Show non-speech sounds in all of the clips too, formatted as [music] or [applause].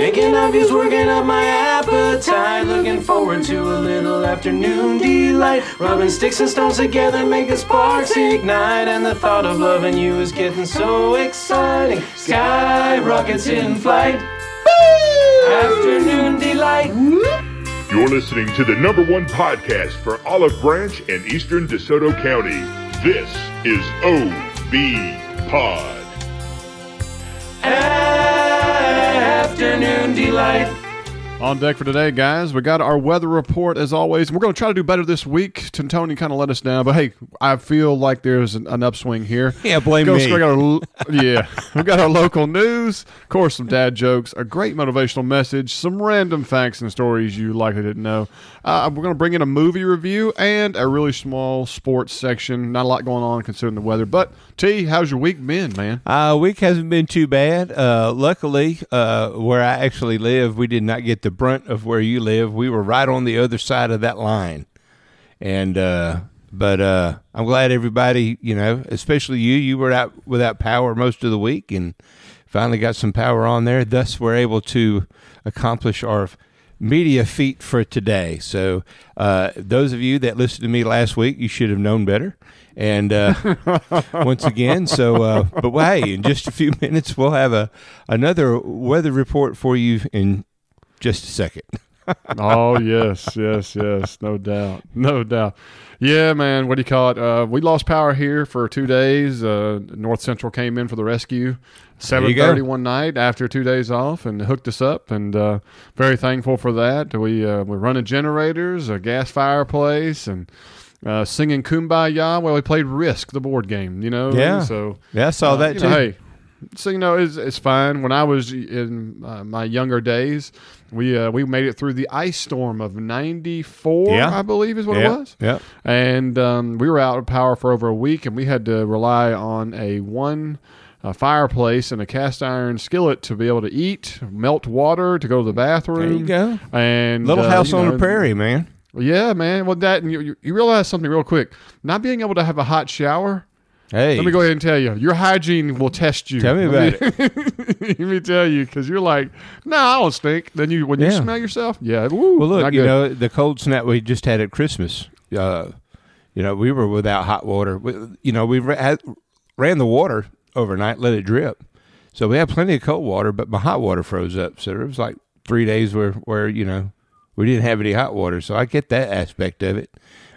Thinking of you's working up my appetite. Looking forward to a little afternoon delight. Rubbing sticks and stones together, making sparks ignite. And the thought of loving you is getting so exciting. Sky rockets in flight. Afternoon delight. You're listening to the number one podcast for Olive Branch and Eastern DeSoto County. This is OB Pod. Afternoon delight. On deck for today, guys, we got our weather report as always. We're going to try to do better this week. Tony kind of let us down, but hey, I feel like there's an, an upswing here. Yeah, blame Go- me. We got our, yeah, [laughs] we got our local news, of course, some dad jokes, a great motivational message, some random facts and stories you likely didn't know. Uh, we're going to bring in a movie review and a really small sports section. Not a lot going on considering the weather. But T, how's your week been, man? Uh, week hasn't been too bad. Uh, luckily, uh, where I actually live, we did not get the brunt of where you live. We were right on the other side of that line, and uh, but uh, I'm glad everybody, you know, especially you, you were out without power most of the week, and finally got some power on there. Thus, we're able to accomplish our media feat for today. So, uh, those of you that listened to me last week, you should have known better. And uh, [laughs] once again, so uh, but hey, in just a few [laughs] minutes, we'll have a another weather report for you in just a second. [laughs] oh yes, yes, yes, no doubt, no doubt. Yeah, man. What do you call it? Uh, we lost power here for two days. Uh, North Central came in for the rescue. Seven thirty one night after two days off and hooked us up, and uh, very thankful for that. We uh, we're running generators, a gas fireplace, and uh, singing "Kumbaya" while we played Risk, the board game. You know, Yeah. So Yeah, I saw uh, that too. know, hey, so you know, it's, it's fine. When I was in uh, my younger days, we uh, we made it through the ice storm of '94, Yeah. I believe is what yeah, it was. yeah. And um, we were out of power for over a week, and we had to rely on a one. uh fireplace and a cast iron skillet to be able to eat, melt water, to go to the bathroom. There you go. And Little uh, house on know, the prairie, man. Yeah, man. Well, that and you, you realize something real quick. Not being able to have a hot shower. Hey, Let me go ahead and tell you, your hygiene will test you. Tell me Let about it. [laughs] Let me tell you, because you're like, no, I don't stink. Then you, when you smell yourself, yeah. Woo, Well, look, you good. know, the cold snap we just had at Christmas. Uh, you know, we were without hot water. We, you know, we had, ran the water overnight, let it drip. So we had plenty of cold water, but my hot water froze up. So it was like three days where, where you know, we didn't have any hot water. So I get that aspect of it.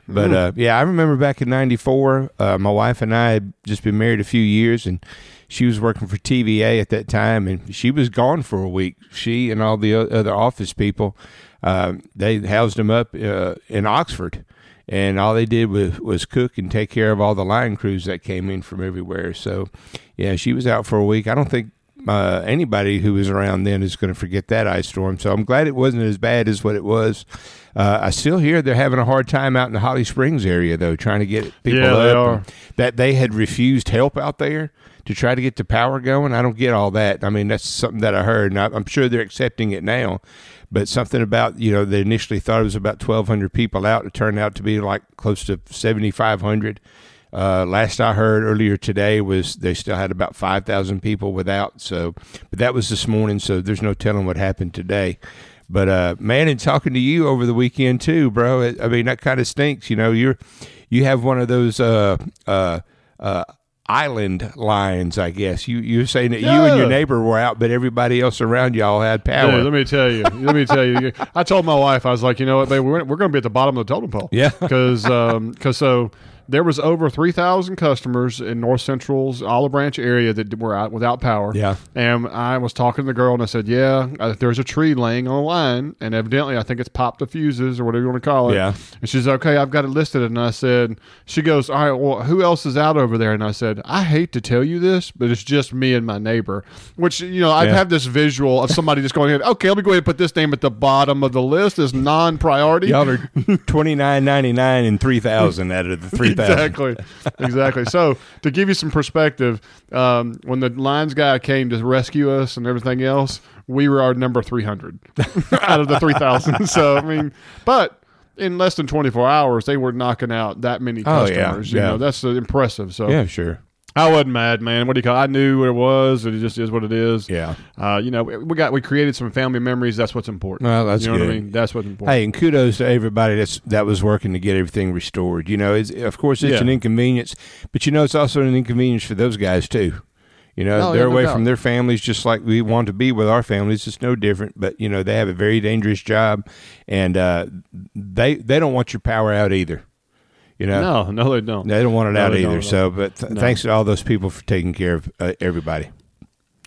But Hmm. uh, yeah, I remember back in '94, uh, my wife and I had just been married a few years, and she was working for TVA at that time, and she was gone for a week. She and all the other office people, um, they housed them up uh, in Oxford, and all they did was was cook and take care of all the line crews that came in from everywhere. So, yeah, she was out for a week. I don't think uh, anybody who was around then is going to forget that ice storm. So I'm glad it wasn't as bad as what it was. Uh, I still hear they're having a hard time out in the Holly Springs area though, trying to get people Yeah, up. they are. That they had refused help out there to try to get the power going. I don't get all that. I mean, that's something that I heard, and I, I'm sure they're accepting it now. But something about you know they initially thought it was about 1,200 people out. It turned out to be like close to 7,500. Uh, last I heard earlier today was they still had about 5,000 people without. So, but that was this morning. So there's no telling what happened today. But uh, man, and talking to you over the weekend too, bro. it- I mean, that kind of stinks. You know, you're you have one of those uh, uh, uh, island lines, I guess. You you're saying that you and your neighbor were out, but everybody else around y'all had power. Dude, let me tell you. Let me tell you. I told my wife, I was like, you know what, babe, we're, we're going to be at the bottom of the totem pole. Yeah. [laughs] Because, um, cause so there was over 3,000 customers in North Central's Olive Branch area that were out without power. Yeah. And I was talking to the girl and I said, yeah, uh, there's a tree laying on a line and evidently I think it's popped the fuses or whatever you want to call it. Yeah. And she's okay, I've got it listed. And I said, she goes, all right, well, who else is out over there? And I said, I hate to tell you this, but it's just me and my neighbor, which, you know, I Yeah. have this visual of somebody just going, okay, let me go ahead and put this name at the bottom of the list as non priority. Y'all are twenty nine ninety nine and three thousand out of the three. Exactly, exactly. So to give you some perspective, um, when the lines guy came to rescue us and everything else, we were our number three hundred [laughs] out of the three thousand. [laughs] So I mean, but. In less than 24 hours, they were knocking out that many Oh, yeah, customers. You yeah. know, that's uh, impressive. So Yeah, sure. I wasn't mad, man. What do you call? It? I knew what it was, it just is what it is. Yeah. Uh, you know, we got we created some family memories. That's what's important. Well, that's you know what I mean. That's what's important. Hey, and kudos to everybody that's that was working to get everything restored. You know, it's, of course it's Yeah. an inconvenience, but you know it's also an inconvenience for those guys too. You know, Oh, they're yeah, no away doubt. from their families just like we want to be with our families. It's no different, but you know they have a very dangerous job, and uh, they they don't want your power out either. You know, no, no, they don't. they don't want it No, out don't either. So, but th- No. thanks to all those people for taking care of uh, everybody.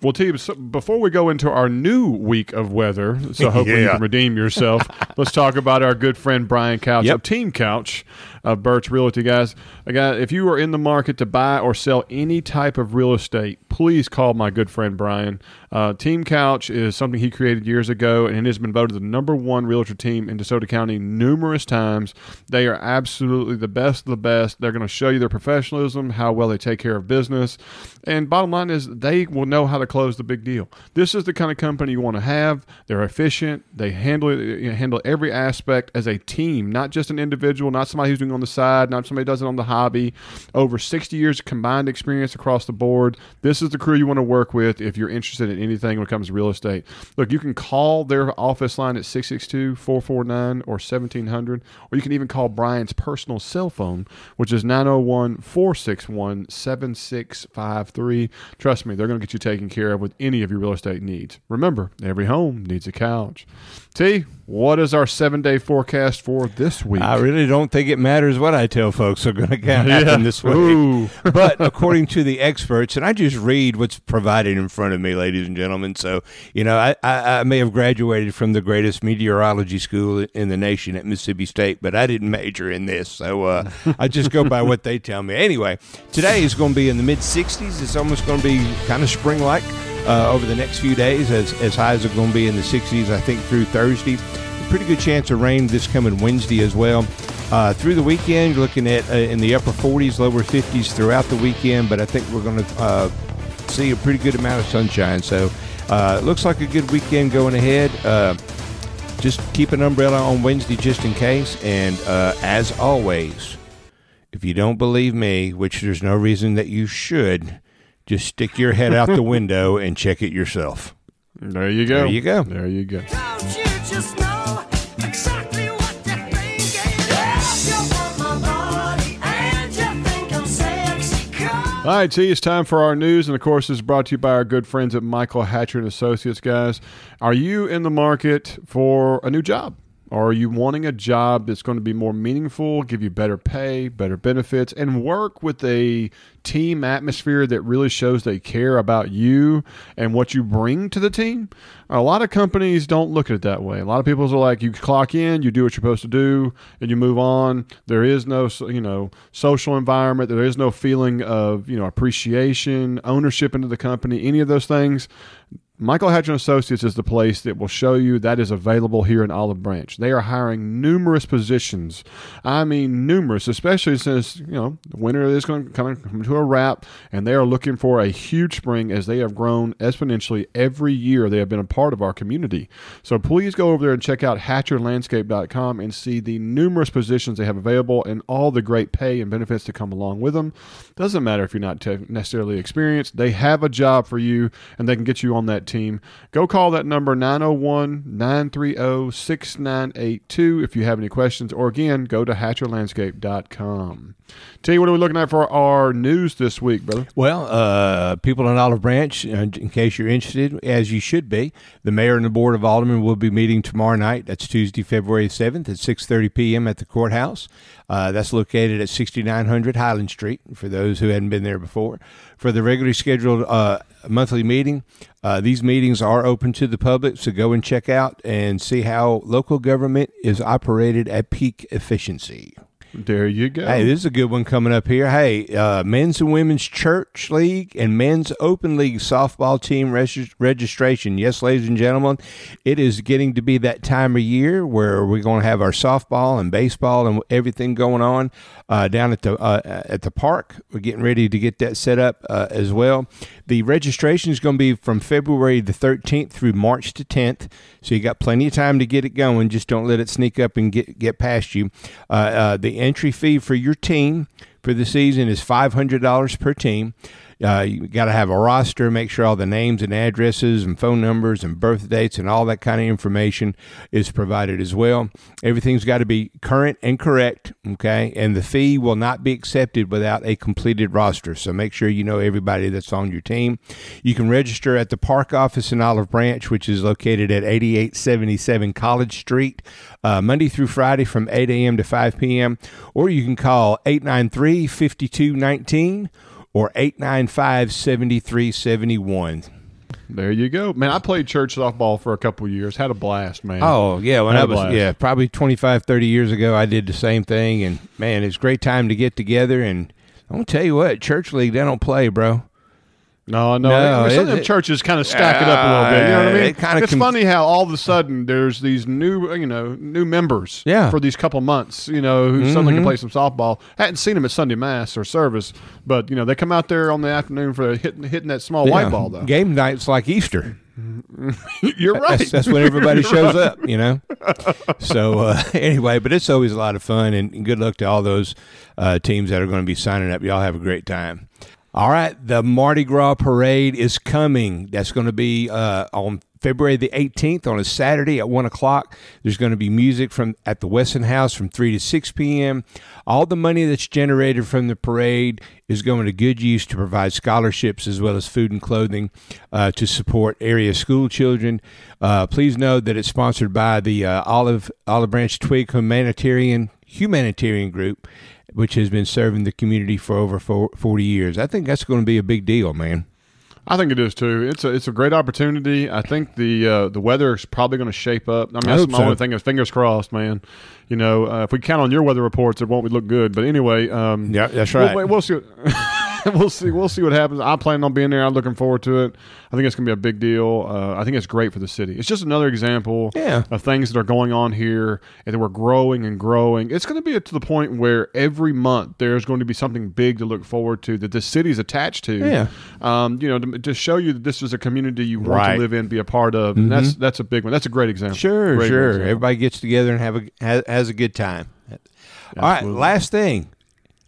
Well, T, so before we go into our new week of weather, so hopefully you [laughs] can redeem yourself, let's talk about our good friend Brian Couch Yep. of Team Couch of Birch Realty, guys. Again, if you are in the market to buy or sell any type of real estate, please call my good friend Brian. Uh, team Couch is something he created years ago, and it has been voted the number one realtor team in DeSoto County numerous times. They are absolutely the best of the best. They're going to show you their professionalism, how well they take care of business, and bottom line is they will know how to close the big deal. This is the kind of company you want to have. They're efficient. They handle you know, handle every aspect as a team, not just an individual, not somebody who's doing on the side, not somebody does it on the hobby. Over 60 years of combined experience across the board. This is the crew you want to work with if you're interested in anything when it comes to real estate. Look, you can call their office line at 662-449 or 1700, or you can even call Brian's personal cell phone, which is 901-461-7653. Trust me, they're going to get you taken care of with any of your real estate needs. Remember, every home needs a couch. T, what is our seven-day forecast for this week? I really don't think it matters what I tell folks are going [laughs] to happen this week. Ooh. but [laughs] according to the experts, and I just read what's provided in front of me, ladies and gentlemen. So, you know, I, I, I may have graduated from the greatest meteorology school in the nation at Mississippi State, but I didn't major in this. So uh, I just go by what they tell me. Anyway, today is going to be in the mid 60s. It's almost going to be kind of spring like. Uh, over the next few days, as, as highs are going to be in the 60s, I think, through Thursday. Pretty good chance of rain this coming Wednesday as well. Uh, through the weekend, you're looking at uh, in the upper 40s, lower 50s throughout the weekend, but I think we're going to uh, see a pretty good amount of sunshine. So uh, it looks like a good weekend going ahead. Uh, just keep an umbrella on Wednesday just in case. And uh, as always, if you don't believe me, which there's no reason that you should, just stick your head out the window and check it yourself. There you go. There you go. There you go. Don't you just know exactly what they're thinking? If you want my body and you think I'm sexy, All right, T, it's time for our news, and of course, it's brought to you by our good friends at Michael Hatcher and Associates. Guys, are you in the market for a new job? Are you wanting a job that's going to be more meaningful, give you better pay, better benefits, and work with a team atmosphere that really shows they care about you and what you bring to the team? A lot of companies don't look at it that way. A lot of people are like, you clock in, you do what you're supposed to do, and you move on. There is no, you know, social environment. There is no feeling of, you know, appreciation, ownership into the company, any of those things. Michael Hatcher and Associates is the place that will show you that is available here in Olive Branch. They are hiring numerous positions. I mean, numerous, especially since, you know, winter is going to come to a wrap, and they are looking for a huge spring as they have grown exponentially every year they have been a part of our community. So please go over there and check out hatcherlandscape.com and see the numerous positions they have available and all the great pay and benefits that come along with them. Doesn't matter if you're not te- necessarily experienced, they have a job for you and they can get you on that team. Go call that number 901 930 6982 if you have any questions, or again, go to hatcherlandscape.com. T, what are we looking at for our news this week, brother? Well, uh, people in Olive Branch, uh, in case you're interested, as you should be, the mayor and the board of aldermen will be meeting tomorrow night. That's Tuesday, February 7th at 6:30 p.m. at the courthouse. Uh, that's located at 6900 Highland Street for those who hadn't been there before. For the regularly scheduled uh, monthly meeting, uh, these meetings are open to the public, so go and check out and see how local government is operated at peak efficiency. There you go. Hey, this is a good one coming up here. Hey, uh, men's and women's church league and men's open league softball team regis- registration. Yes, ladies and gentlemen, it is getting to be that time of year where we're going to have our softball and baseball and everything going on uh, down at the uh, at the park. We're getting ready to get that set up uh, as well. The registration is going to be from February the 13th through March the 10th, so you got plenty of time to get it going. Just don't let it sneak up and get get past you. Uh, uh, the entry fee for your team for the season is five hundred dollars per team. Uh, you got to have a roster, make sure all the names and addresses and phone numbers and birth dates and all that kind of information is provided as well. Everything's got to be current and correct, okay? And the fee will not be accepted without a completed roster. So make sure you know everybody that's on your team. You can register at the park office in Olive Branch, which is located at 8877 College Street, uh, Monday through Friday from 8 a.m. to 5 p.m. Or you can call 893 5219 or 895 7371. There you go, man. I played church softball for a couple of years. Had a blast, man. Oh, yeah. When I was, blast. yeah, probably 25, 30 years ago, I did the same thing. And man, it's a great time to get together. And I'm going to tell you what, Church League, they don't play, bro. No, no. No, some it- of them it- churches kind of stack it up a little bit. You know what I Uh, mean? it kinda it's com- funny how all of a sudden there's these new, you know, new members. Yeah. Mm-hmm. For these couple months, you know, who suddenly can play some softball. hadn't seen them at Sunday mass or service, but you know they come out there on the afternoon for hitting hitting that small white ball though. Game night's like Easter. [laughs] You're right. That's, that's when [laughs] everybody shows right. up, you know. So uh, [laughs] anyway, but it's always a lot of fun, and, and good luck to all those uh, teams that are going to be signing up. Y'all have a great time. All right, the Mardi Gras parade is coming. That's going to be uh, on February the 18th on a Saturday at one o'clock. There's going to be music from at the Wesson House from three to six p.m. All the money that's generated from the parade is going to good use to provide scholarships as well as food and clothing uh, to support area school children. Uh, please know that it's sponsored by the uh, Olive Olive Branch Twig Humanitarian Humanitarian Group, which has been serving the community for over four, 40 years. I think that's going to be a big deal, man. I think it is too. It's a it's a great opportunity. I think the uh, the weather is probably going to shape up. I mean, I that's my so. only thing is fingers crossed, man. You know, uh, if we count on your weather reports, it won't look good. But anyway, um, Yeah, that's we'll- right. We'll, see. [laughs] [laughs] We'll see. We'll see what happens. I'm planning on being there. I'm looking forward to it. I think it's going to be a big deal. Uh, I think it's great for the city. It's just another example Yeah. of things that are going on here, and that we're growing and growing. It's going to be to the point where every month there's going to be something big to look forward to that the city's attached to. Yeah. Um, you know, to, to show you that this is a community you want Right. Mm-hmm. to live in, be a part of. And that's that's a big one. That's a great example. Sure, Great sure. example. Everybody gets together and have a has, has a good time. All right, last thing.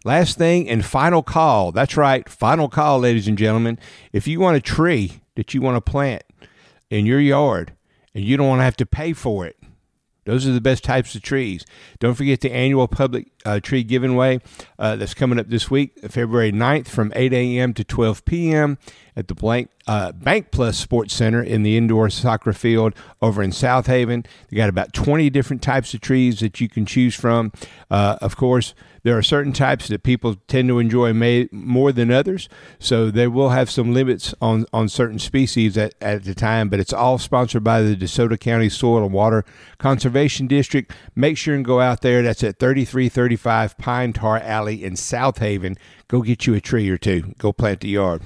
Last thing and final call. That's right, final call, ladies and gentlemen. If you want a tree that you want to plant in your yard and you don't want to have to pay for it, those are the best types of trees. Don't forget the annual public uh, tree giveaway uh, that's coming up this week, February 9th from 8 a.m. to 12 p.m. at the Blank, uh, Bank Plus Sports Center in the indoor soccer field over in Southaven. They got about 20 different types of trees that you can choose from. Uh, of course, there are certain types that people tend to enjoy may, more than others, so they will have some limits on, on certain species at, at the time, but it's all sponsored by the DeSoto County Soil and Water Conservation District. Make sure and go out there. That's at 3335 Pine Tar Alley in Southaven. Go get you a tree or two. Go plant the yard.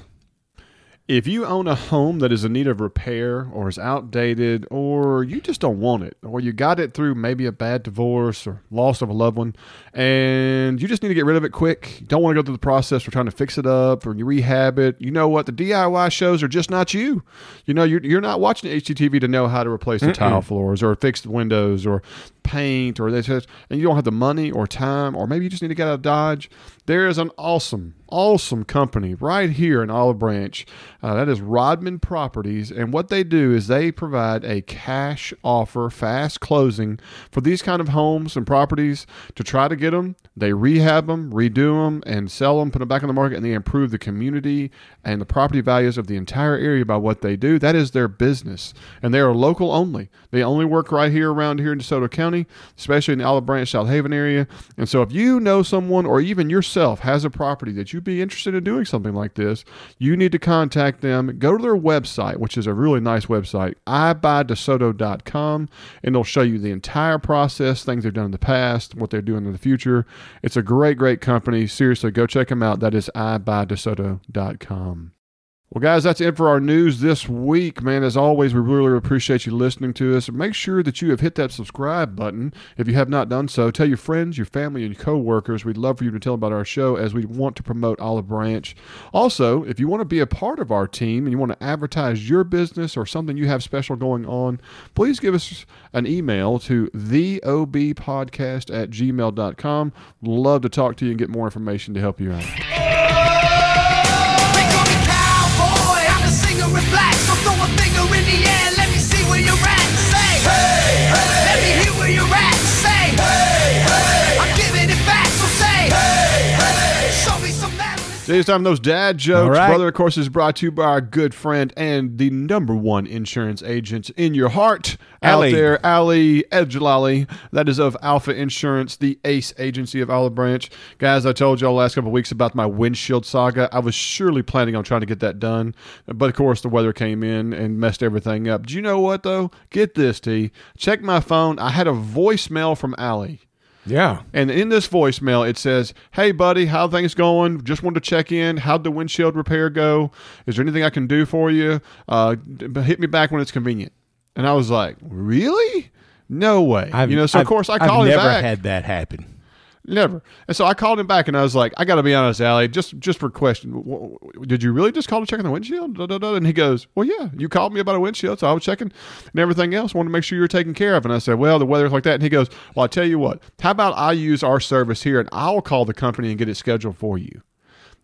If you own a home that is in need of repair or is outdated or you just don't want it or you got it through maybe a bad divorce or loss of a loved one and you just need to get rid of it quick, don't want to go through the process for trying to fix it up or you rehab it, you know what? The DIY shows are just not you. You know, you're, you're not watching HGTV to know how to replace the tile floors or fix the windows or paint or this, and you don't have the money or time or maybe you just need to get out of Dodge. There is an awesome, awesome company right here in Olive Branch. Uh, that is Rodman Properties. And what they do is they provide a cash offer, fast closing for these kind of homes and properties to try to get them. They rehab them, redo them, and sell them, put them back on the market, and they improve the community and the property values of the entire area by what they do. That is their business. And they are local only. They only work right here around here in DeSoto County. Especially in the Olive Branch, Southaven area. And so, if you know someone or even yourself has a property that you'd be interested in doing something like this, you need to contact them. Go to their website, which is a really nice website, ibuydesoto.com, and they'll show you the entire process, things they've done in the past, what they're doing in the future. It's a great, great company. Seriously, go check them out. That is ibuydesoto.com. Well, guys, that's it for our news this week, man. As always, we really appreciate you listening to us. Make sure that you have hit that subscribe button if you have not done so. Tell your friends, your family, and coworkers. We'd love for you to tell about our show as we want to promote Olive Branch. Also, if you want to be a part of our team and you want to advertise your business or something you have special going on, please give us an email to theobpodcast at gmail.com. Love to talk to you and get more information to help you out. I'm a Today's time, those dad jokes. Right. Brother, of course, is brought to you by our good friend and the number one insurance agent in your heart Ali. out there, Ali Edjalali. That is of Alpha Insurance, the ace agency of Olive Branch. Guys, I told y'all last couple weeks about my windshield saga. I was surely planning on trying to get that done, but of course, the weather came in and messed everything up. Do you know what, though? Get this, T. Check my phone. I had a voicemail from Ali. Yeah. And in this voicemail, it says, Hey, buddy, how things going? Just wanted to check in. How'd the windshield repair go? Is there anything I can do for you? Uh, hit me back when it's convenient. And I was like, Really? No way. you know, so of I've- course I I've called him never back. had that happen. Never. And so I called him back and I was like, I got to be honest, Ali, just just for question, w- w- did you really just call to check on the windshield? Da, da, da. And he goes, Well, yeah, you called me about a windshield, so I was checking and everything else. Wanted to make sure you were taken care of. And I said, Well, the weather's like that. And he goes, Well, I tell you what, how about I use our service here and I'll call the company and get it scheduled for you.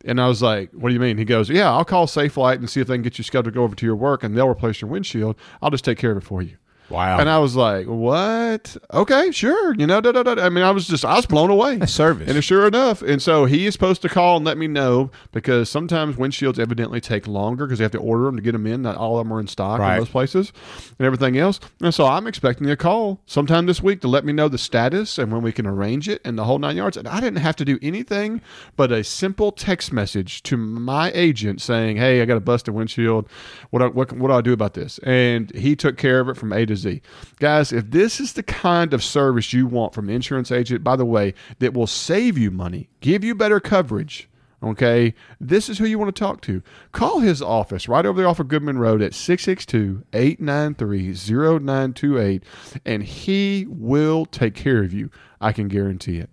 And I was like, What do you mean? He goes, Yeah, I'll call Safelite and see if they can get you scheduled to go over to your work and they'll replace your windshield. I'll just take care of it for you. Wow. And I was like, "What? Okay, sure." You know, da, da, da. I mean, I was just, I was blown away. A service. And sure enough, and so he is supposed to call and let me know because sometimes windshields evidently take longer because they have to order them to get them in. Not all of them are in stock Right. in those places and everything else. And so I'm expecting a call sometime this week to let me know the status and when we can arrange it and the whole nine yards. And I didn't have to do anything but a simple text message to my agent saying, "Hey, I got a busted windshield. What do- what what do I do about this?" And he took care of it from A to Z. Guys, if this is the kind of service you want from an insurance agent, by the way, that will save you money, give you better coverage. Okay, this is who you want to talk to. Call his office right over there off of Goodman Road at 662 893 0928, and he will take care of you. I can guarantee it.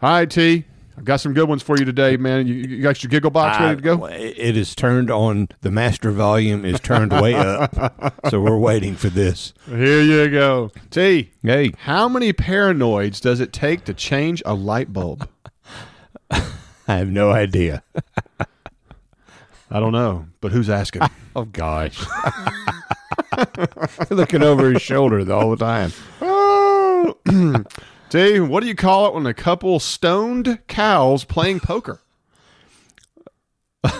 All right, T. I've got some good ones for you today, man. You, you got your giggle box ready to go? It is turned on. The master volume is turned way up. So we're waiting for this. Here you go. T. Hey, How many paranoids does it take to change a light bulb? [laughs] I have no idea. I don't know, but who's asking? [laughs] Oh gosh. [laughs] Looking over his shoulder the whole time. oh. [clears throat] T, what do you call it when a couple stoned cows playing poker? [laughs]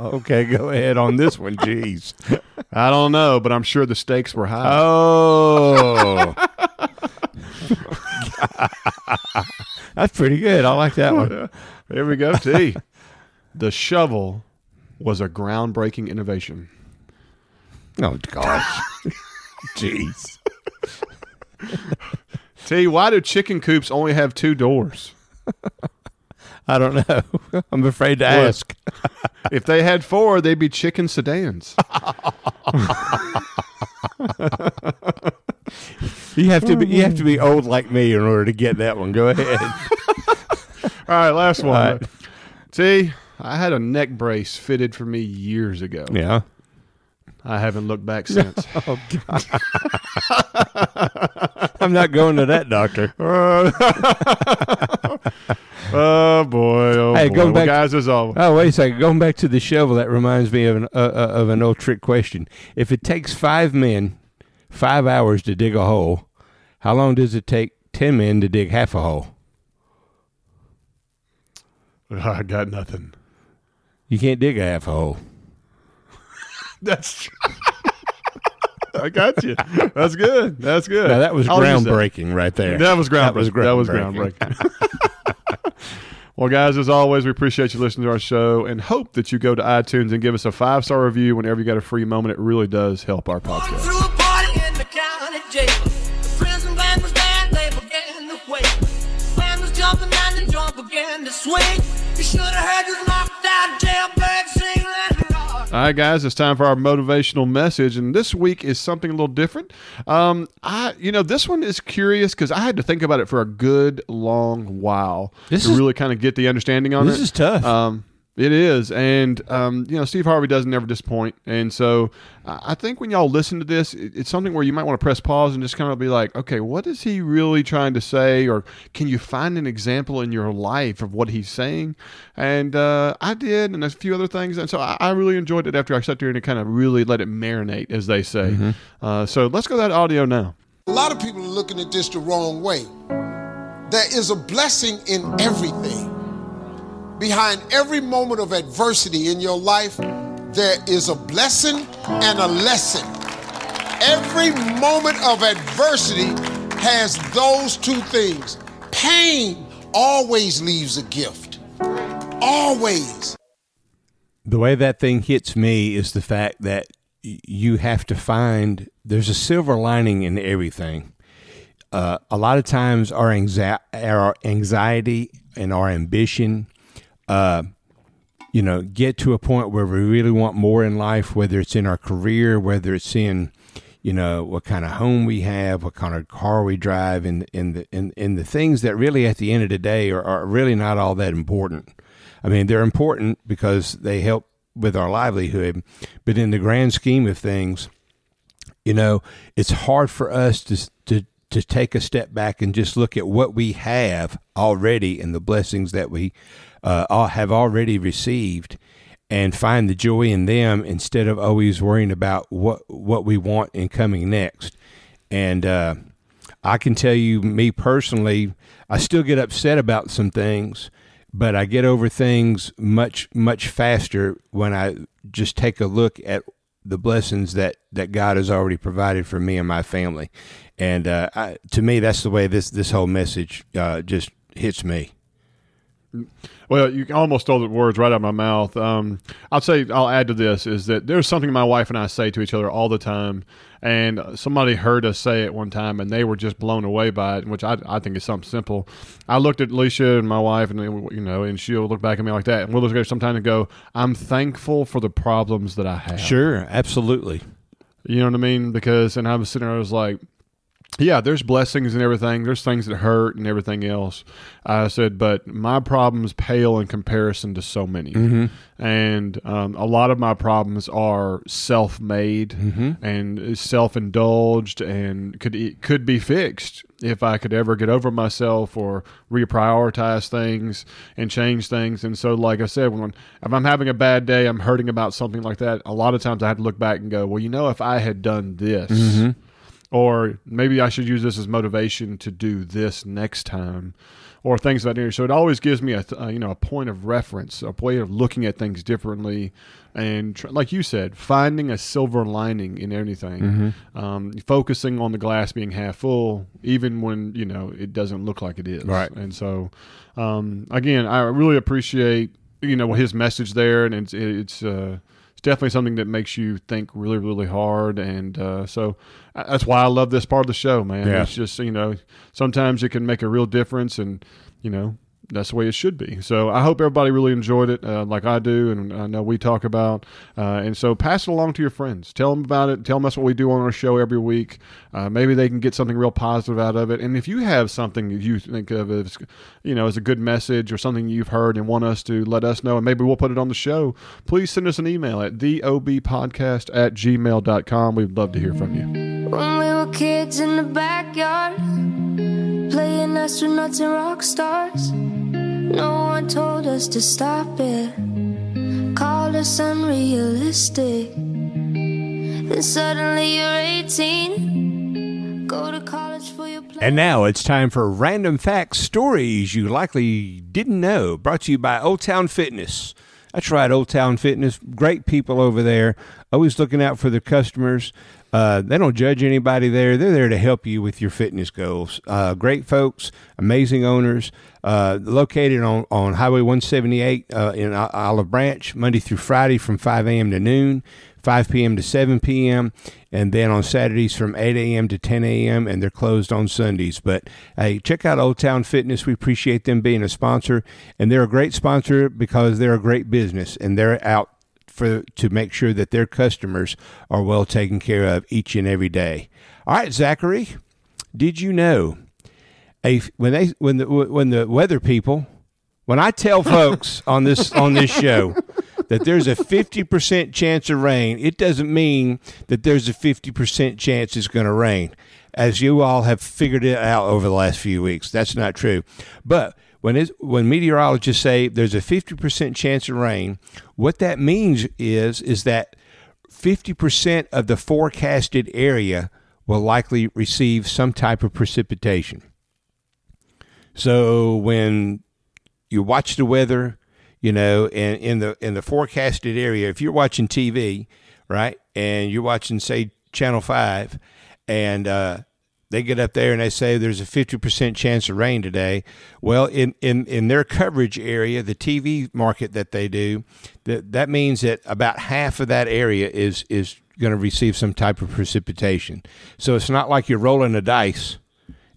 okay, go ahead on this one. Jeez. I don't know, but I'm sure the stakes were high. Oh. [laughs] That's pretty good. I like that one. [laughs] Here we go, T. the shovel was a groundbreaking innovation. Oh gosh. Jeez. T, why do chicken coops only have two doors? I don't know. [laughs] I'm afraid to ask. [laughs] If they had four, they'd be chicken sedans. [laughs] You have to be you have to be old like me in order to get that one. Go ahead. All right, last one. All right. T, I had a neck brace fitted for me years ago. Yeah. I haven't looked back oh, since. I'm not going to that doctor. [laughs] oh boy! Oh Hey, boy! going Well, back- guys, as always. Oh, wait a second. Going back to the shovel, that reminds me of an uh, uh, of an old trick question. If it takes five men five hours to dig a hole, how long does it take ten men to dig half a hole? [laughs] I got nothing. You can't dig a half a hole. [laughs] That's true. I got you. That's good. That's good. Now, that was I'll use that. groundbreaking right there. That was groundbreaking. That was That was groundbreaking. groundbreaking. [laughs] well, guys, as always, we appreciate you listening to our show and hope that you go to iTunes and give us a five star review whenever you got a free moment. It really does help our podcast. through a party in the county jail. The prison band was there, they began to wait. Band was jumping and the joint began to swing. You should have heard this All right, guys, it's time for our motivational message, and this week is something a little different. Um, I, you know, this one is curious because I had to think about it for a good long while This to is- really kind of get the understanding on it. This is tough. Um, it is, and um, you know, Steve Harvey doesn't ever disappoint, and so I I think when y'all listen to this, it's something where you might want to press pause and just kind of be like, okay, what is he really trying to say, or can you find an example in your life of what he's saying? And uh, I did, and a few other things, and so I, I really enjoyed it after I sat there and kind of really let it marinate, as they say. Uh, so let's go to that audio now. A lot of people are looking at this the wrong way. There is a blessing in everything. Behind every moment of adversity in your life, there is a blessing and a lesson. Every moment of adversity has those two things. Pain always leaves a gift. Always. the way that thing hits me is the fact that you have to find there's a silver lining in everything. Uh, a lot of times, our, anxi- our anxiety and our ambition, uh, you know, get to a point where we really want more in life, whether it's in our career, whether it's in, you know, what kind of home we have, what kind of car we drive, and in the in, in the things that really, at the end of the day, are, are really not all that important. I mean, they're important because they help with our livelihood, but in the grand scheme of things, you know, it's hard for us to to to take a step back and just look at what we have already and the blessings that we uh, have already received, and find the joy in them instead of always worrying about what what we want and coming next. And uh, I can tell you, me personally, I still get upset about some things, but I get over things much much faster when I just take a look at the blessings that that God has already provided for me and my family. And uh, I, to me, that's the way this this whole message uh, just hits me. Well, you almost stole the words right out of my mouth. Um, I'll say I'll add to this is that there's something my wife and I say to each other all the time, and somebody heard us say it one time, and they were just blown away by it, which I, I think is something simple. I looked at Alicia and my wife, and you know, and she'll look back at me like that, and we'll look at her sometime and go, "I'm thankful for the problems that I have." Sure, absolutely. You know what I mean? Because, and I was sitting there, I was like, yeah, there's blessings and everything. There's things that hurt and everything else. I said, but my problems pale in comparison to so many. Mm-hmm. And um, a lot of my problems are self made mm-hmm. and self indulged and could, could be fixed if I could ever get over myself or reprioritize things and change things. And so, like I said, when if I'm having a bad day, I'm hurting about something like that. A lot of times I have to look back and go, well, you know, if I had done this, mm-hmm. Or maybe I should use this as motivation to do this next time, or things like that. nature. So it always gives me a th- uh, you know a point of reference, a way of looking at things differently, and tr- like you said, finding a silver lining in anything, um, focusing on the glass being half full, even when you know it doesn't look like it is. Right. And so, um, again, I really appreciate you know his message there, and it's it's. Uh, it's definitely something that makes you think really, really hard, and uh, so uh, that's why I love this part of the show, man. Yeah. It's just you know sometimes it can make a real difference, and you know that's the way it should be. So I hope everybody really enjoyed it, uh, like I do, and I know we talk about. Uh, and so pass it along to your friends. Tell them about it. Tell them that's what we do on our show every week. Uh, maybe they can get something real positive out of it. And if you have something you think of as, you know, as a good message or something you've heard and want us to let us know, and maybe we'll put it on the show, please send us an email at theobpodcast at gmail.com. We'd love to hear from you. When we were kids in the backyard, astronauts and rock stars. No one told us to stop it, called us unrealistic. Then suddenly you're 18, go to college for your plan. And now it's time for random facts stories you likely didn't know. Brought to you by Old Town Fitness. That's right, Old Town Fitness. Great people over there, always looking out for their customers. Uh, they don't judge anybody there. They're there to help you with your fitness goals. Uh, great folks, amazing owners. Uh, located on, on Highway 178 uh, in Olive Branch, Monday through Friday from 5 a.m. to noon, 5 p.m. to 7 p.m., and then on Saturdays from 8 a.m. to 10 a.m., and they're closed on Sundays. But hey, check out Old Town Fitness. We appreciate them being a sponsor, and they're a great sponsor because they're a great business, and they're out for to make sure that their customers are well taken care of each and every day. All right, Zachary, did you know a when they when the when the weather people when I tell [laughs] folks on this on this show that there's a 50% chance of rain, it doesn't mean that there's a 50% chance it's going to rain. As you all have figured it out over the last few weeks, that's not true. But when when meteorologists say there's a 50% chance of rain, what that means is is that 50% of the forecasted area will likely receive some type of precipitation. So when you watch the weather, you know, and in the in the forecasted area, if you're watching TV, right, and you're watching say Channel Five, and uh, they get up there and they say there's a 50% chance of rain today. Well, in, in, in their coverage area, the TV market that they do, that, that means that about half of that area is, is going to receive some type of precipitation. So it's not like you're rolling a dice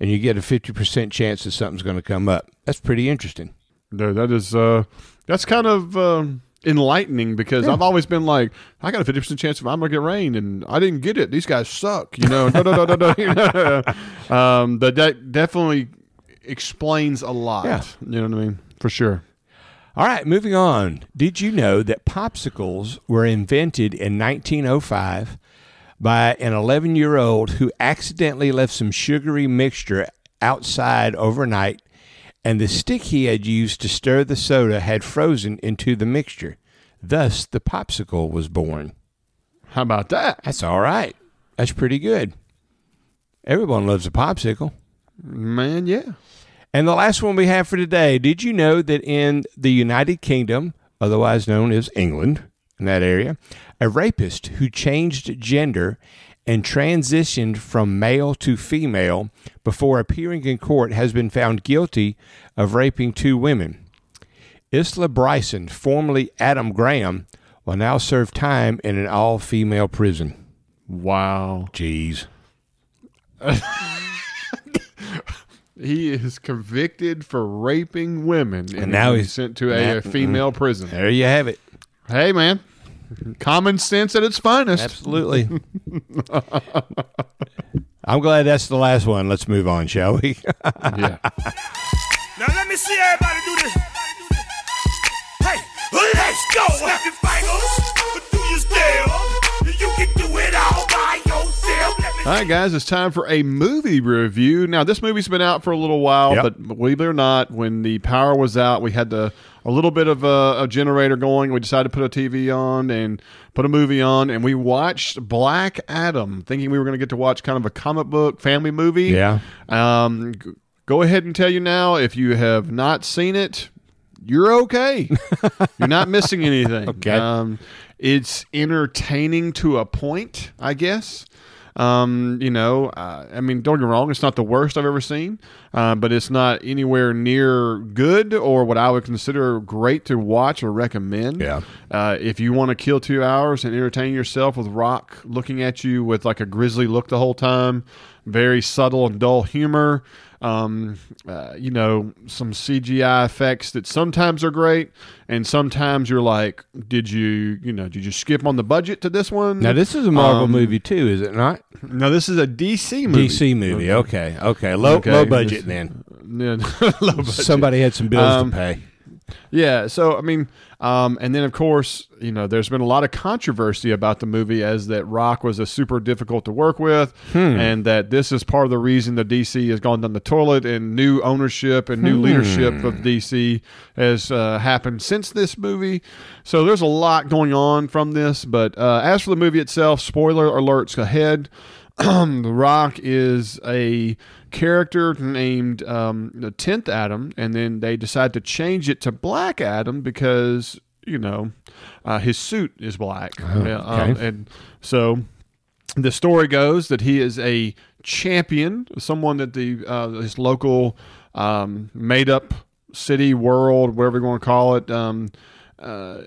and you get a 50% chance that something's going to come up. That's pretty interesting. No, that is uh, that's kind of um, enlightening because I've always been like, I got a fifty percent chance of I'm gonna get rain, and I didn't get it. These guys suck, you know. no, no, no, no, no. [laughs] um, but that definitely explains a lot. Yeah. You know what I mean? For sure. All right, moving on. Did you know that popsicles were invented in 1905 by an 11 year old who accidentally left some sugary mixture outside overnight, and the stick he had used to stir the soda had frozen into the mixture? Thus, the popsicle was born. How about that? That's all right. That's pretty good. Everyone loves a popsicle. Man, yeah. And the last one we have for today did you know that in the United Kingdom, otherwise known as England, in that area, a rapist who changed gender and transitioned from male to female before appearing in court has been found guilty of raping two women. Isla Bryson, formerly Adam Graham, will now serve time in an all female prison. Wow. Jeez. [laughs] He is convicted for raping women, and, now he's he's- sent to a, a female mm-hmm. prison. There you have it. Hey, man, common sense at its finest. Absolutely. [laughs] I'm glad that's the last one. Let's move on, shall we? [laughs] Yeah. Now let me see everybody do this. All right, guys, it's time for a movie review. Now, this movie's been out for a little while, Yep. but believe it or not, when the power was out, we had the a little bit of a, a generator going. We decided to put a TV on and put a movie on, and we watched Black Adam, thinking we were going to get to watch kind of a comic book family movie. Yeah. Um, go ahead and tell you now if you have not seen it, you're okay. [laughs] you're not missing anything. Okay. Um, it's entertaining to a point, I guess. Um, you know, uh, I mean, don't get me wrong, it's not the worst I've ever seen, uh, but it's not anywhere near good or what I would consider great to watch or recommend. Yeah. Uh, if you want to kill two hours and entertain yourself with Rock looking at you with like a grisly look the whole time, very subtle and dull humor, um, uh, you know, some CGI effects that sometimes are great, and sometimes you're like, did you, you know, did you skip on the budget to this one? now, this is a Marvel Um, movie, too, is it not? No, this is a DC movie. DC movie. Okay. Okay. Low, Okay, low this- budget then. [laughs] Yeah, [laughs] low budget. Somebody had some bills Um, to pay. Yeah, so I mean, um, and then of course, you know, there's been a lot of controversy about the movie as that Rock was a super difficult to work with, and that this is part of the reason the DC has gone down the toilet, and new ownership and new leadership of DC has uh, happened since this movie. So there's a lot going on from this, but uh, as for the movie itself, spoiler alerts ahead. [clears throat] the Rock is a character named um, the Tenth Adam, and then they decide to change it to Black Adam because you know, uh, his suit is black. Oh, um, okay. and so the story goes that he is a champion, someone that the uh, this local um, made up city world, whatever you want to call it, um, uh,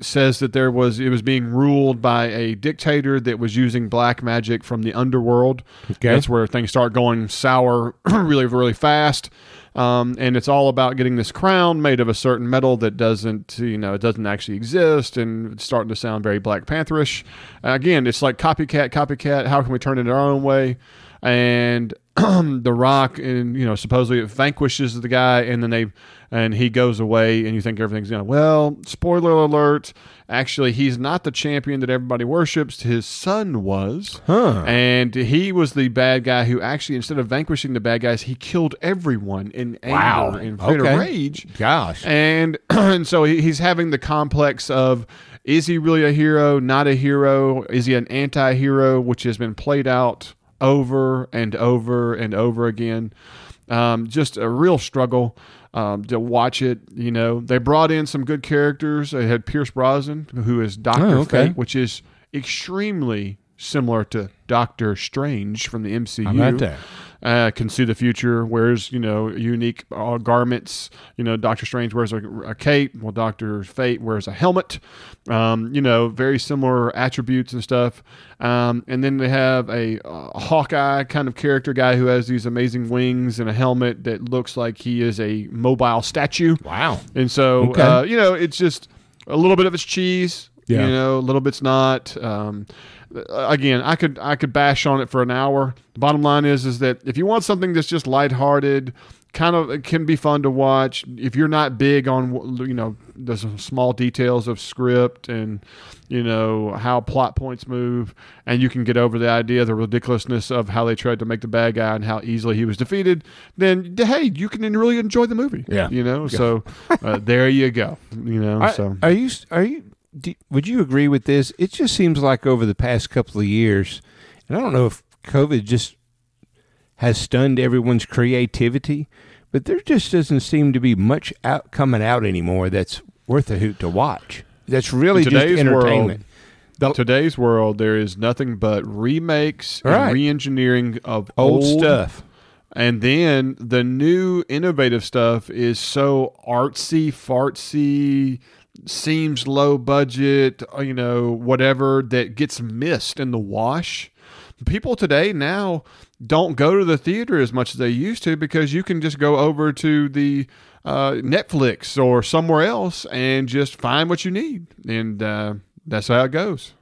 says that there was it was being ruled by a dictator that was using black magic from the underworld. Okay. That's where things start going sour [clears throat] really really fast. Um, and it's all about getting this crown made of a certain metal that doesn't, you know, it doesn't actually exist, and it's starting to sound very Black Pantherish. again, it's like copycat, copycat. How can we turn it our own way? And [clears throat] the Rock, and you know, supposedly it vanquishes the guy, and then they, and he goes away, and you think everything's gonna. Well, spoiler alert. Actually, he's not the champion that everybody worships. His son was, Huh. and he was the bad guy who actually, instead of vanquishing the bad guys, he killed everyone in anger Wow. and fit Okay. rage. Gosh. And [clears throat] and so he's having the complex of is he really a hero, not a hero? Is he an anti-hero, which has been played out over and over and over again? Um, just a real struggle um, to watch it. You know, they brought in some good characters. They had Pierce Brosnan, who is Doctor Oh, okay. Fate, which is extremely similar to Doctor Strange from the MCU How about that? uh, can see the future. Wears you know unique uh, garments. You know, Doctor Strange wears a, a cape. Well, Doctor Fate wears a helmet. Um, you know, very similar attributes and stuff. Um, and then they have a, Hawkeye kind of character guy who has these amazing wings and a helmet that looks like he is a mobile statue. Wow. And so, Okay. uh, you know, it's just a little bit of it's cheese. Yeah. You know, a little bit's not. Um, again, I could I could bash on it for an hour. The bottom line is is that if you want something that's just lighthearted, kind of it can be fun to watch. If you're not big on you know the small details of script and you know how plot points move, and you can get over the idea, the ridiculousness of how they tried to make the bad guy and how easily he was defeated, then hey, you can really enjoy the movie. Yeah. you know. So uh, there you go. You know, [laughs] so are you are you do, would you agree with this? It just seems like over the past couple of years, and I don't know if COVID just has stunned everyone's creativity, but there just doesn't seem to be much out coming out anymore that's worth a hoot to watch. That's really just today's World, The today's world, there is nothing but remakes Right. and re-engineering of old stuff. And then the new innovative stuff is so artsy, fartsy, seems low budget, uh, you know, whatever that gets missed in the wash. People today now don't go to the theater as much as they used to because you can just go over to the uh, Netflix or somewhere else and just find what you need. And uh, that's how it goes.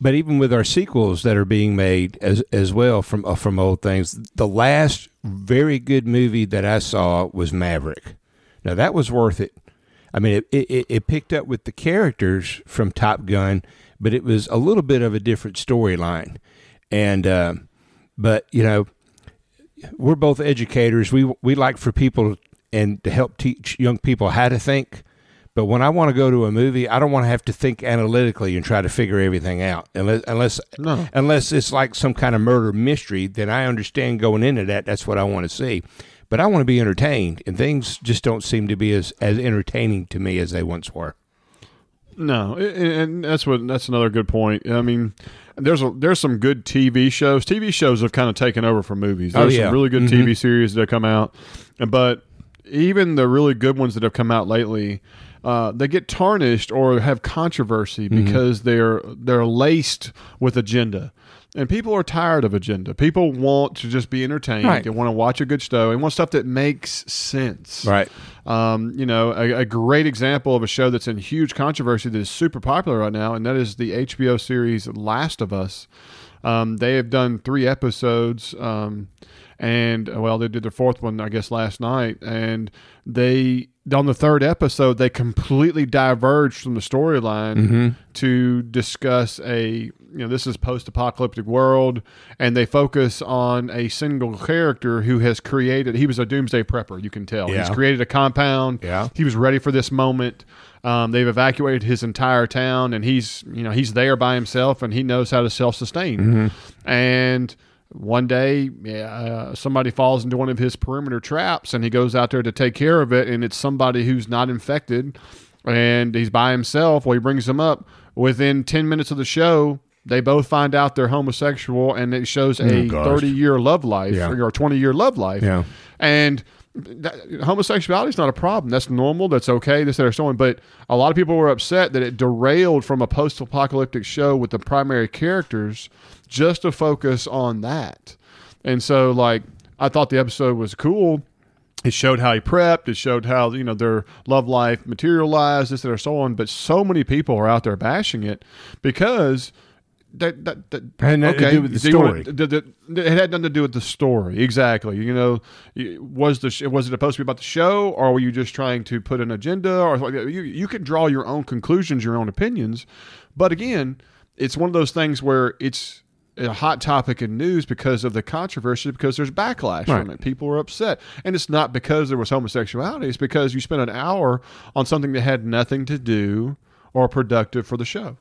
But even with our sequels that are being made as as well from uh, from old things, the last very good movie that I saw was Maverick. Now that was worth it. I mean, it it, it picked up with the characters from Top Gun, but it was a little bit of a different storyline. And uh, but you know, we're both educators. We we like for people and to help teach young people how to think. But when I want to go to a movie, I don't want to have to think analytically and try to figure everything out. Unless unless No. unless it's like some kind of murder mystery, then I understand going into that. That's what I want to see. But I want to be entertained, and things just don't seem to be as as entertaining to me as they once were. No, and that's what that's another good point. I mean, there's a there's some good TV shows. TV shows have kind of taken over for movies. Oh, There's yeah. some really good Mhm. TV series that have come out, but even the really good ones that have come out lately, uh, they get tarnished or have controversy Mm-hmm. because they're they're laced with agenda. And people are tired of agenda. People want to just be entertained. Right. They want to watch a good show. They want stuff that makes sense. Right. Um, you know, a, a great example of a show that's in huge controversy that is super popular right now, and that is the HBO series Last of Us. Um, they have done three episodes, um, and well, they did their fourth one, I guess, last night, and they on the third episode they completely diverged from the storyline to discuss a you know this is post-apocalyptic world and they focus on a single character who has created he was a doomsday prepper you can tell. He's created a compound. Yeah. he was ready for this moment. Um, they've evacuated his entire town and he's you know he's there by himself and he knows how to self-sustain. And one day uh, somebody falls into one of his perimeter traps and he goes out there to take care of it and it's somebody who's not infected and he's by himself. Well, he brings them up. Within ten minutes of the show, they both find out they're homosexual, and it shows a Oh, thirty-year love life Yeah. or twenty-year love life. Yeah. and that, homosexuality is not a problem. That's normal. That's okay. This, that, or so on. But a lot of people were upset that it derailed from a post-apocalyptic show with the primary characters just to focus on that. And so, like, I thought the episode was cool. It showed how he prepped. It showed how you know their love life materialized, this, that, or so on. But so many people are out there bashing it because that that, that Had nothing to do with the do you wanna- story. the- it had nothing to do with the story. Exactly. You know, was the was it supposed to be about the show, or were you just trying to put an agenda, or like you you can draw your own conclusions, your own opinions. But again, it's one of those things where it's a hot topic in news because of the controversy, because there's backlash from it. People are upset, and it's not because there was homosexuality. It's because you spent an hour on something that had nothing to do or productive for the show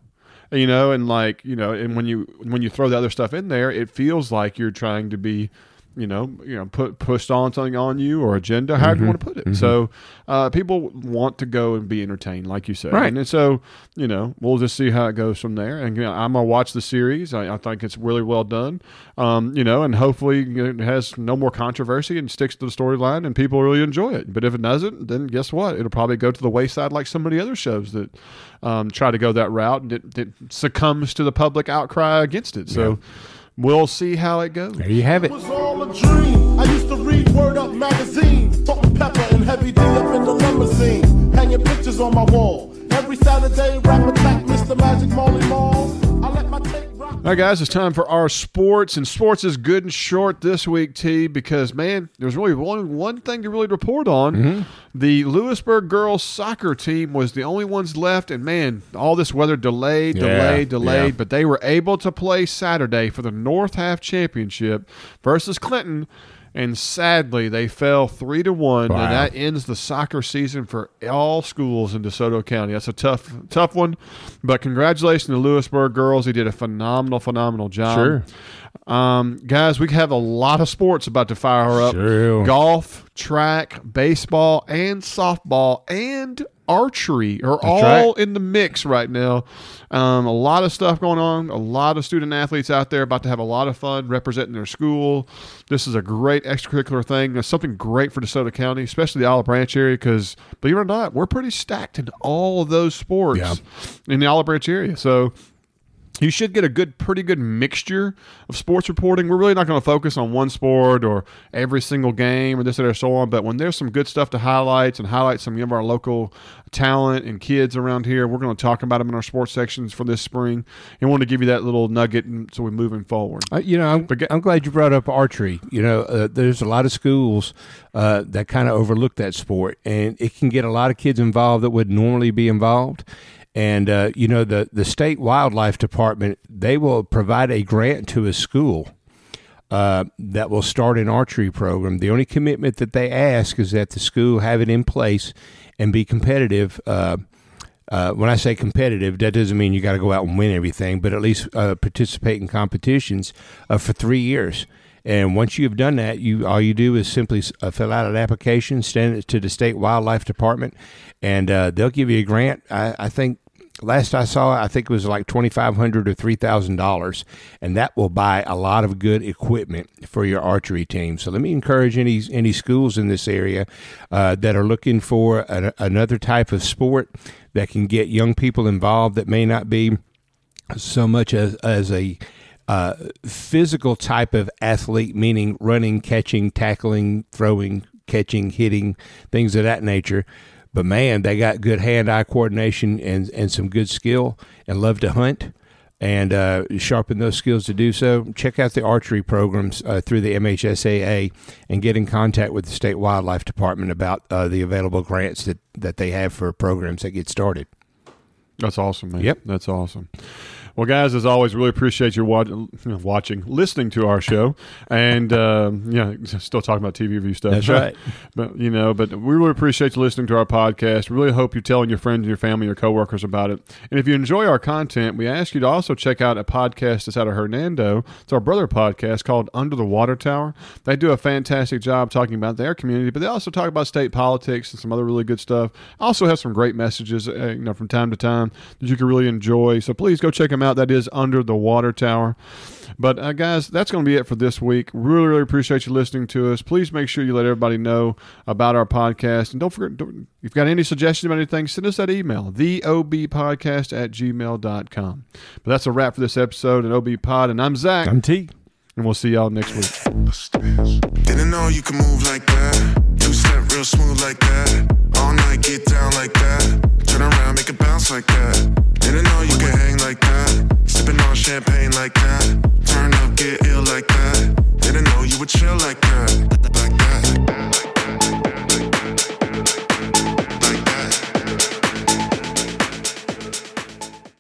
you know and like you know and when you when you throw the other stuff in there it feels like you're trying to be you know you know put pushed on something on you or agenda however you want to put it. So uh, people want to go and be entertained like you said. Right. and so you know we'll just see how it goes from there. And you know, i'm gonna watch the series. I, I think it's really well done. Um, you know and hopefully it has no more controversy and sticks to the storyline and people really enjoy it. But if it doesn't then guess what? It'll probably go to the wayside like some of the other shows that um, try to go that route and it, it succumbs to the public outcry against it. So we'll see how it goes There you have it. was all a dream. I used to read Word Up magazine, Salt and Pepper and Heavy D up in the limousine, hanging pictures on my wall. Every Saturday, rap attack, Mr. Magic Molly Mall. All right, guys, it's time for our sports, and sports is good and short this week, T. Because man, there's really one one thing to really report on. Mm-hmm. The Lewisburg girls soccer team was the only ones left, and man, all this weather delayed, Yeah, delayed, delayed, yeah. but they were able to play Saturday for the North Half Championship versus Clinton. And sadly, they fell three to one, Wow. and that ends the soccer season for all schools in DeSoto County. That's a tough, tough one. But congratulations to Lewisburg girls; they did a phenomenal, phenomenal job. Sure. um, guys. We have a lot of sports about to fire up: Sure. golf, track, baseball, and softball, and archery are all right. in the mix right now. Um, a lot of stuff going on. A lot of student athletes out there about to have a lot of fun representing their school. This is a great extracurricular thing. It's something great for DeSoto County, especially the Olive Branch area, because believe it or not, we're pretty stacked in all of those sports Yeah. in the Olive Branch area. So you should get a good, pretty good mixture of sports reporting. We're really not going to focus on one sport or every single game or this or so on. But when there's some good stuff to highlight and highlight some of our local talent and kids around here, we're going to talk about them in our sports sections for this spring. And want to give you that little nugget, and so we're moving forward. Uh, you know, I'm, I'm glad you brought up archery. You know, uh, there's a lot of schools uh, that kind of overlook that sport, and it can get a lot of kids involved that would normally be involved. And uh, you know, the the state wildlife department they will provide a grant to a school uh, that will start an archery program. The only commitment that they ask is that the school have it in place and be competitive. Uh, uh, when I say competitive, that doesn't mean you got to go out and win everything, but at least uh, participate in competitions uh, for three years. And once you've done that, you all you do is simply uh, fill out an application, send it to the state wildlife department, and uh, they'll give you a grant. I, I think last I saw, I think it was like twenty five hundred or three thousand dollars, and that will buy a lot of good equipment for your archery team. So let me encourage any any schools in this area uh, that are looking for a, another type of sport that can get young people involved that may not be so much as as a uh, physical type of athlete, meaning running, catching, tackling, throwing, catching, hitting, things of that nature. But man, they got good hand-eye coordination and and some good skill, and love to hunt and uh, sharpen those skills to do so. Check out the archery programs uh, through the MHSAA and get in contact with the state wildlife department about uh, the available grants that that they have for programs that get started. That's awesome, man. Yep. That's awesome. Well, guys, as always, really appreciate you watch, watching, listening to our show, and um, yeah, [laughs] still talking about TV review stuff. That's right. [laughs] but you know, but we really appreciate you listening to our podcast. Really hope you're telling your friends and your family, your coworkers about it. And if you enjoy our content, we ask you to also check out a podcast that's out of Hernando. It's our brother podcast called Under the Water Tower. They do a fantastic job talking about their community, but they also talk about state politics and some other really good stuff. Also have some great messages, uh, you know, from time to time that you can really enjoy. So please go check them out. That is Under the Water Tower. But uh, guys, that's going to be it for this week. Really, really appreciate you listening to us. Please make sure you let everybody know about our podcast. And don't forget, don't, if you've got any suggestions about anything, send us that email, theobpodcast at gmail.com. But that's a wrap for this episode at OB Pod. And I'm Zach. I'm T. And we'll see y'all next week. Didn't know you could move like that. Two step real smooth like that. All night, get down like that. Turn around, make it bounce like that. Didn't know you could hang like that. Sipping on champagne like that. Turn up, get ill like that. Didn't know you would chill like that. Like that. Like that. Like that.